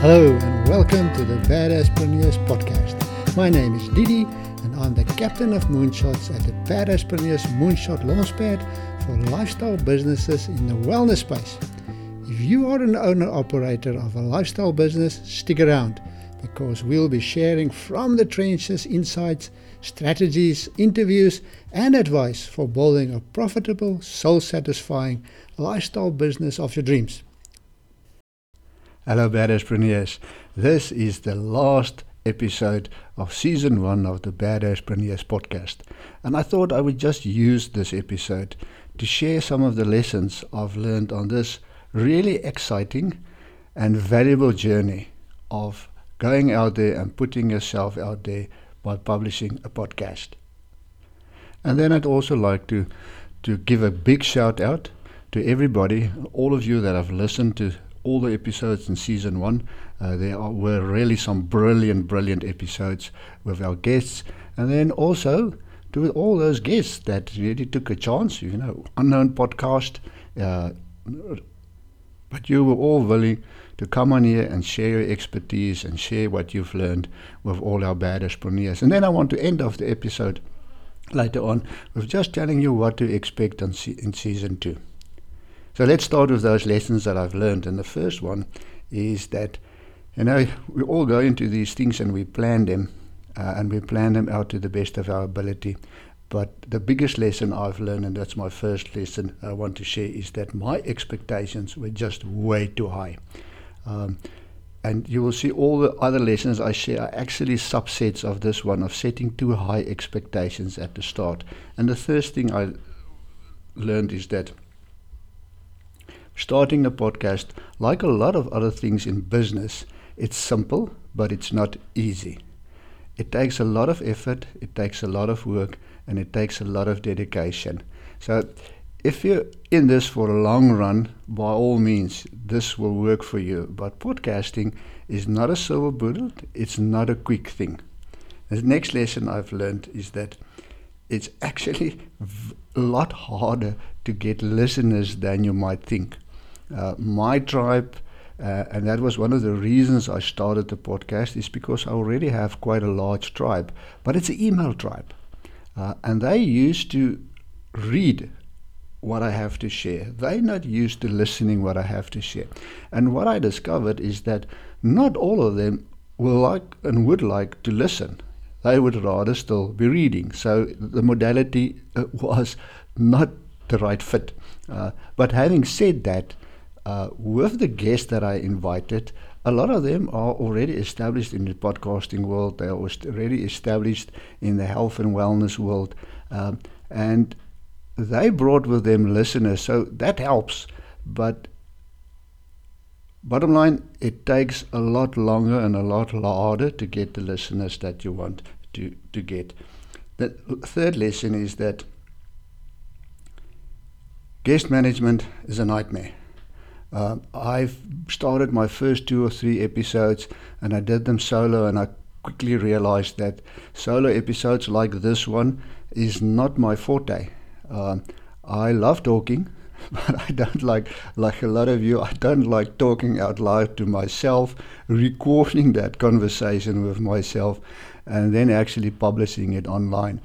Hello and welcome to the Badasspreneurs podcast. My name is Didi and I'm the captain of Moonshots at the Badasspreneurs Moonshot Launchpad for lifestyle businesses in the wellness space. If you are an owner operator of a lifestyle business, stick around because we'll be sharing from the trenches insights, strategies, interviews, and advice for building a profitable, soul satisfying lifestyle business of your dreams. Hello, Badasspreneurs. This is the last episode of season one of the Badasspreneurs podcast. And I thought I would just use this episode to share some of the lessons I've learned on this really exciting and valuable journey of going out there and putting yourself out there by publishing a podcast. And then I'd also like to, to give a big shout out to everybody, all of you that have listened to all the episodes in season one. Uh, there are, were really some brilliant, brilliant episodes with our guests. And then also to all those guests that really took a chance, you know, unknown podcast. Uh, but you were all willing to come on here and share your expertise and share what you've learned with all our Badasspreneurs. And then I want to end off the episode later on with just telling you what to expect on se- in season two. So let's start with those lessons that I've learned. And the first one is that, you know, we all go into these things and we plan them, uh, and we plan them out to the best of our ability. But the biggest lesson I've learned, and that's my first lesson I want to share, is that my expectations were just way too high. Um, and you will see all the other lessons I share are actually subsets of this one of setting too high expectations at the start. And the first thing I learned is that starting a podcast, like a lot of other things in business, it's simple, but it's not easy. It takes a lot of effort, it takes a lot of work, and it takes a lot of dedication. So, if you're in this for a long run, by all means, this will work for you. But podcasting is not a silver bullet, it's not a quick thing. The next lesson I've learned is that it's actually a lot harder to get listeners than you might think. Uh, my tribe, uh, and that was one of the reasons I started the podcast, is because I already have quite a large tribe, but it's an email tribe. Uh, and they used to read what I have to share. They're not used to listening what I have to share. And what I discovered is that not all of them will like and would like to listen. They would rather still be reading. So the modality uh, was not the right fit. Uh, but having said that, uh, with the guests that I invited, a lot of them are already established in the podcasting world. They are already established in the health and wellness world. Um, and they brought with them listeners, so that helps. But bottom line, it takes a lot longer and a lot harder to get the listeners that you want to, to get. The third lesson is that guest management is a nightmare. Uh, I've started my first two or three episodes and I did them solo, and I quickly realized that solo episodes like this one is not my forte. Uh, I love talking, but I don't like, like a lot of you, I don't like talking out loud to myself, recording that conversation with myself, and then actually publishing it online.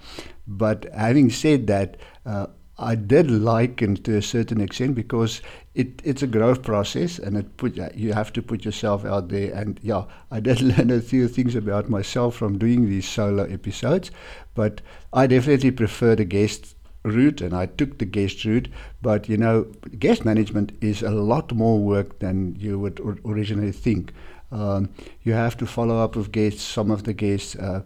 But having said that, uh, I did like it to a certain extent because it, it's a growth process and it put you have to put yourself out there and yeah I did learn a few things about myself from doing these solo episodes but I definitely prefer the guest route and I took the guest route but you know guest management is a lot more work than you would or- originally think. Um, you have to follow up with guests some of the guests uh,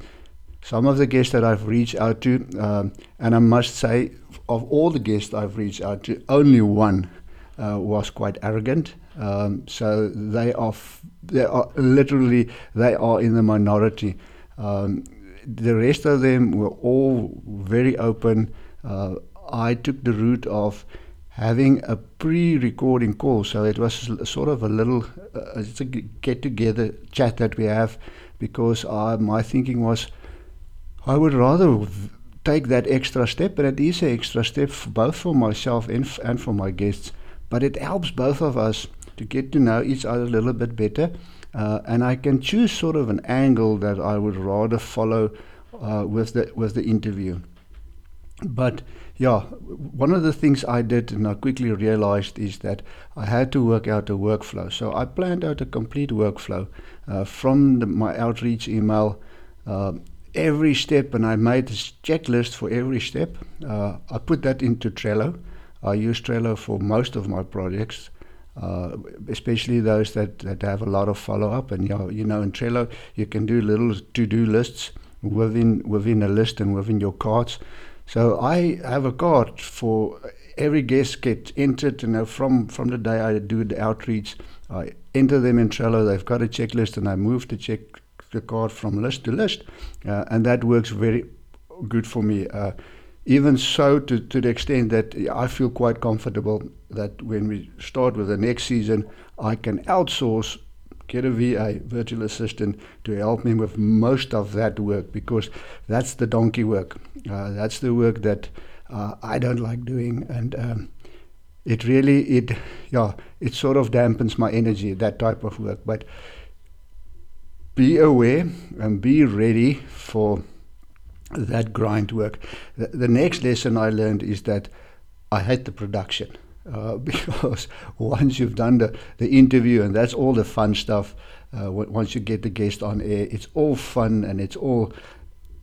some of the guests that I've reached out to, um, and I must say, of all the guests I've reached out to, only one uh, was quite arrogant. Um, so they are, f- they are literally they are in the minority. Um, the rest of them were all very open. Uh, I took the route of having a pre-recording call, so it was sort of a little uh, it's a get-together chat that we have, because I, my thinking was I would rather take that extra step, and it is an extra step for both for myself and, f- and for my guests. But it helps both of us to get to know each other a little bit better. uh, and I can choose sort of an angle that I would rather follow uh, with the with the interview. But yeah, one of the things I did and I quickly realized is that I had to work out a workflow. So I planned out a complete workflow uh, from the, my outreach email, uh, every step, and I made a checklist for every step. Uh, I put that into Trello. I use Trello for most of my projects. Uh, especially those that, that have a lot of follow up. And you know, you know, in Trello, you can do little to do lists within within a list and within your cards. So I have a card for every guest gets entered. You know, from from the day I do the outreach, I enter them in Trello. They've got a checklist, and I move to check the card from list to list, uh, and that works very good for me. Uh, even so, to, to the extent that I feel quite comfortable that when we start with the next season, I can outsource, get a VA, virtual assistant, to help me with most of that work because that's the donkey work. Uh, that's the work that uh, I don't like doing, and um, it really it yeah it sort of dampens my energy that type of work. But be aware and be ready for that grind work. The, the, next lesson I learned is that I hate the production uh, because once you've done the, the interview and that's all the fun stuff, uh, once you get the guest on air, it's all fun and it's all,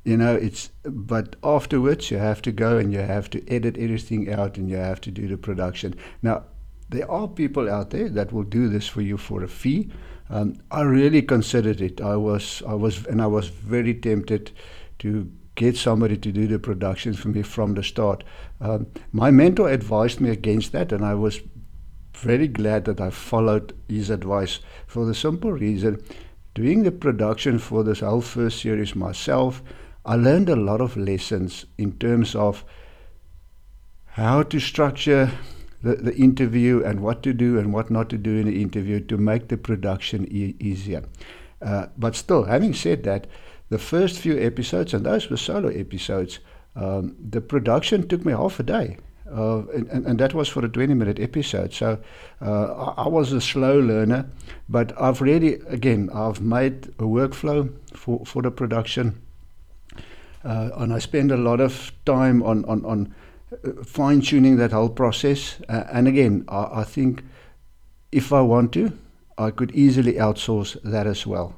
you know, it's, but afterwards you have to go and you have to edit everything out and you have to do the production. Now, there are people out there that will do this for you for a fee. Um, I really considered it. I was, I was, and I was very tempted to get somebody to do the production for me from the start. Um, my mentor advised me against that, and I was very glad that I followed his advice for the simple reason doing the production for this whole first series myself, I learned a lot of lessons in terms of how to structure the, the interview and what to do and what not to do in the interview to make the production e- easier. Uh, but still, having said that, the first few episodes, and those were solo episodes, um, the production took me half a day. Uh, and, and, that was for a 20 minute episode. So uh, I, I, was a slow learner, but I've really, again, I've made a workflow for, for the production. Uh, and I spend a lot of time on, on, on fine tuning that whole process. Uh, and again, I, I think if I want to, I could easily outsource that as well.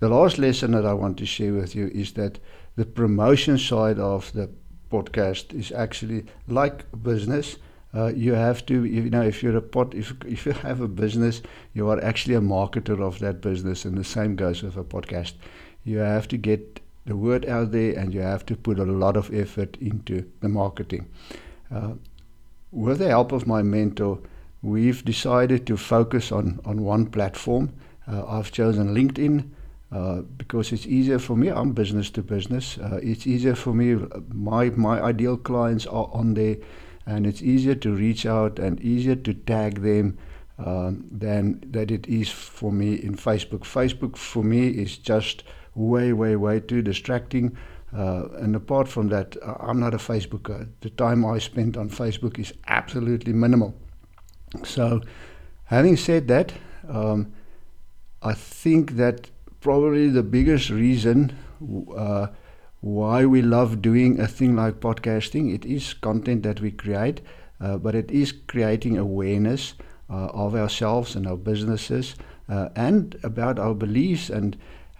The last lesson that I want to share with you is that the promotion side of the podcast is actually like business. Uh, you have to, you know, if you're a pot, if if you have a business, you are actually a marketer of that business, and the same goes with a podcast. You have to get the word out there, and you have to put a lot of effort into the marketing. Uh, with the help of my mentor, we've decided to focus on on one platform. Uh, I've chosen LinkedIn. Uh, because it's easier for me. I'm business to business. Uh, it's easier for me. My my ideal clients are on there, and it's easier to reach out and easier to tag them um, than that it is for me in Facebook. Facebook for me is just way way way too distracting. Uh, and apart from that, I'm not a Facebooker. The time I spend on Facebook is absolutely minimal. So, having said that, um, I think that probably the biggest reason uh, why we love doing a thing like podcasting. It is content that we create, uh, but it is creating awareness uh, of ourselves and our businesses uh, and about our beliefs and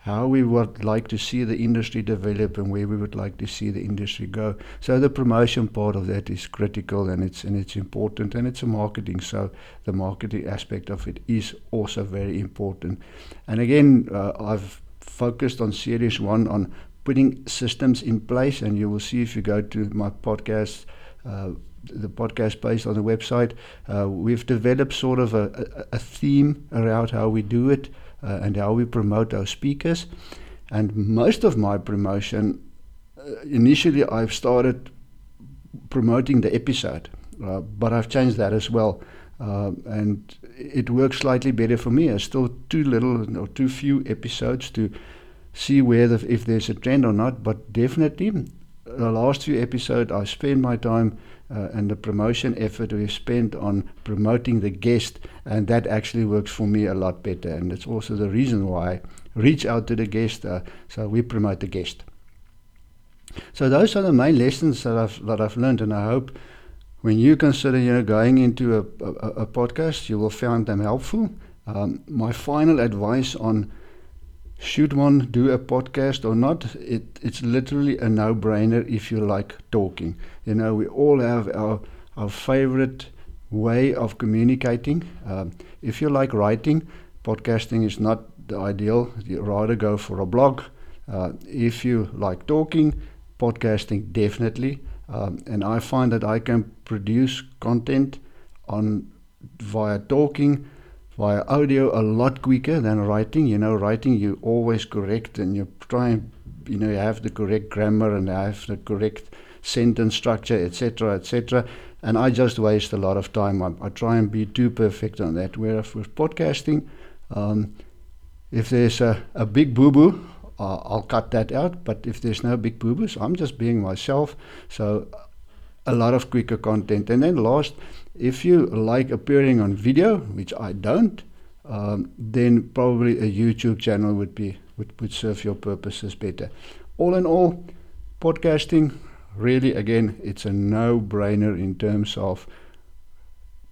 how we would like to see the industry develop and where we would like to see the industry go. So the promotion part of that is critical and it's and it's important and it's a marketing. So the marketing aspect of it is also very important. And again, uh, I've focused on series one on putting systems in place, and you will see if you go to my podcast. Uh, the podcast based on the website, uh, we've developed sort of a, a, a theme around how we do it uh, and how we promote our speakers. And most of my promotion, uh, initially, I've started promoting the episode, uh, but I've changed that as well. Uh, and it works slightly better for me. There's still too little or too few episodes to see whether if there's a trend or not, but definitely the last few episodes, I spent my time uh, and the promotion effort we've spent on promoting the guest, and that actually works for me a lot better. And it's also the reason why I reach out to the guest, uh, so we promote the guest. So those are the main lessons that I've that I've learned, and I hope when you consider you know going into a, a, a podcast, you will find them helpful. Um, my final advice on should one do a podcast or not? It, it's literally a no-brainer if you like talking. You know, we all have our our favorite way of communicating. Um, if you like writing, podcasting is not the ideal. You rather go for a blog. Uh, if you like talking, podcasting definitely. Um, and I find that I can produce content on via talking via audio a lot quicker than writing. You know, writing you always correct and you try and you know you have the correct grammar and I have the correct sentence structure, etc., etc. And I just waste a lot of time. I, I try and be too perfect on that. Whereas with podcasting, um, if there's a, a big boo boo, uh, I'll cut that out. But if there's no big boo boos, I'm just being myself. So a lot of quicker content. And then last, if you like appearing on video, which I don't, um, then probably a YouTube channel would be would, would serve your purposes better. All in all, podcasting really again it's a no-brainer in terms of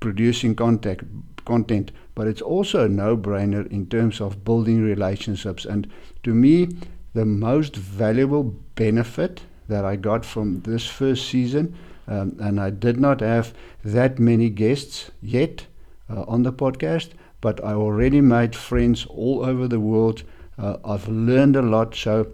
producing contact content, but it's also a no-brainer in terms of building relationships. And to me, the most valuable benefit that I got from this first season um, and I did not have that many guests yet uh, on the podcast, but I already made friends all over the world. Uh, I've learned a lot. So,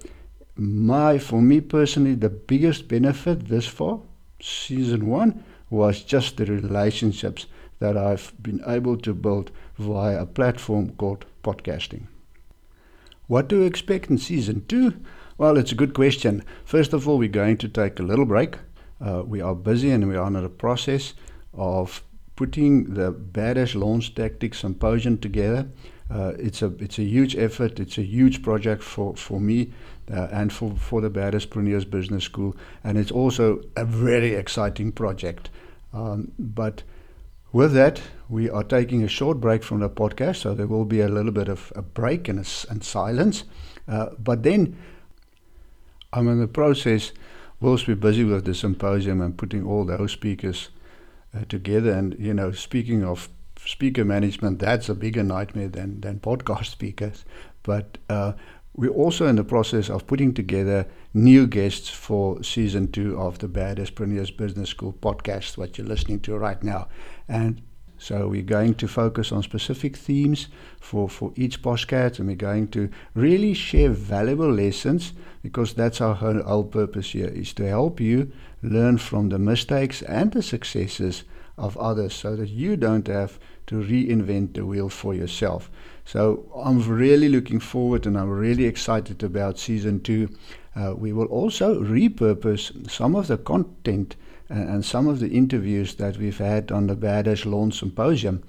my for me personally, the biggest benefit this far, season one, was just the relationships that I've been able to build via a platform called podcasting. What to expect in season two? Well, it's a good question. First of all, we're going to take a little break. Uh, we are busy and we are in the process of putting the Badass Launch Tactics Symposium together. Uh, it's a it's a huge effort. It's a huge project for for me uh, and for for the Badasspreneur's Business School, and it's also a very exciting project. Um, but with that, we are taking a short break from the podcast, so there will be a little bit of a break and, a, and silence. Uh, but then I'm in the process whilst we're busy with the symposium and putting all those speakers uh, together, and you know, speaking of speaker management, that's a bigger nightmare than than podcast speakers. But uh, we're also in the process of putting together new guests for season two of the Badasspreneur's Business School podcast, what you're listening to right now, and so we're going to focus on specific themes for, for each podcast and we're going to really share valuable lessons because that's our whole purpose here is to help you learn from the mistakes and the successes of others so that you don't have to reinvent the wheel for yourself. So I'm really looking forward and I'm really excited about season two. Uh, we will also repurpose some of the content and, some of the interviews that we've had on the Badass Launch Symposium.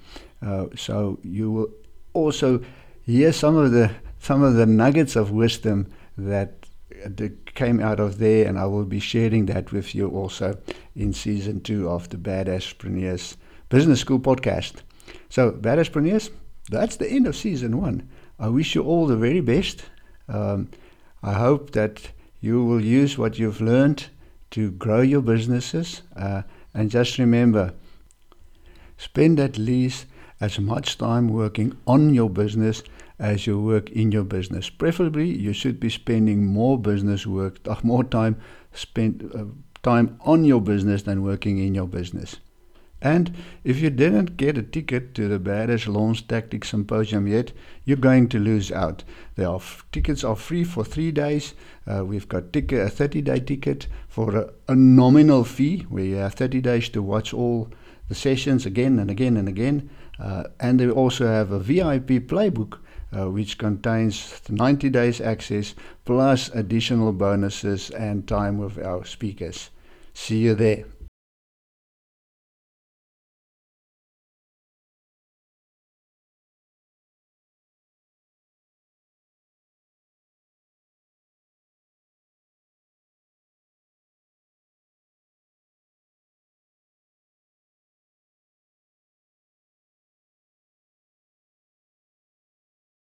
Uh, so you will also hear some of the some of the nuggets of wisdom that, that came out of there, and I will be sharing that with you also in season two of the Badasspreneur's Business School podcast. So, Badasspreneur's, that's the end of season one. I wish you all the very best. Um, I hope that you will use what you've learned to grow your businesses. Uh, and just remember, spend at least as much time working on your business as you work in your business. Preferably, you should be spending more business work, more time spent uh, time on your business than working in your business. And if you didn't get a ticket to the Badass Launch Tactics Symposium yet, you're going to lose out. There are f- tickets are free for three days. Uh, we've got a 30-day ticket for a, a, nominal fee, where you have 30 days to watch all the sessions again and again and again. Uh, and they also have a VIP playbook, uh, which contains 90 days access plus additional bonuses and time with our speakers. See you there.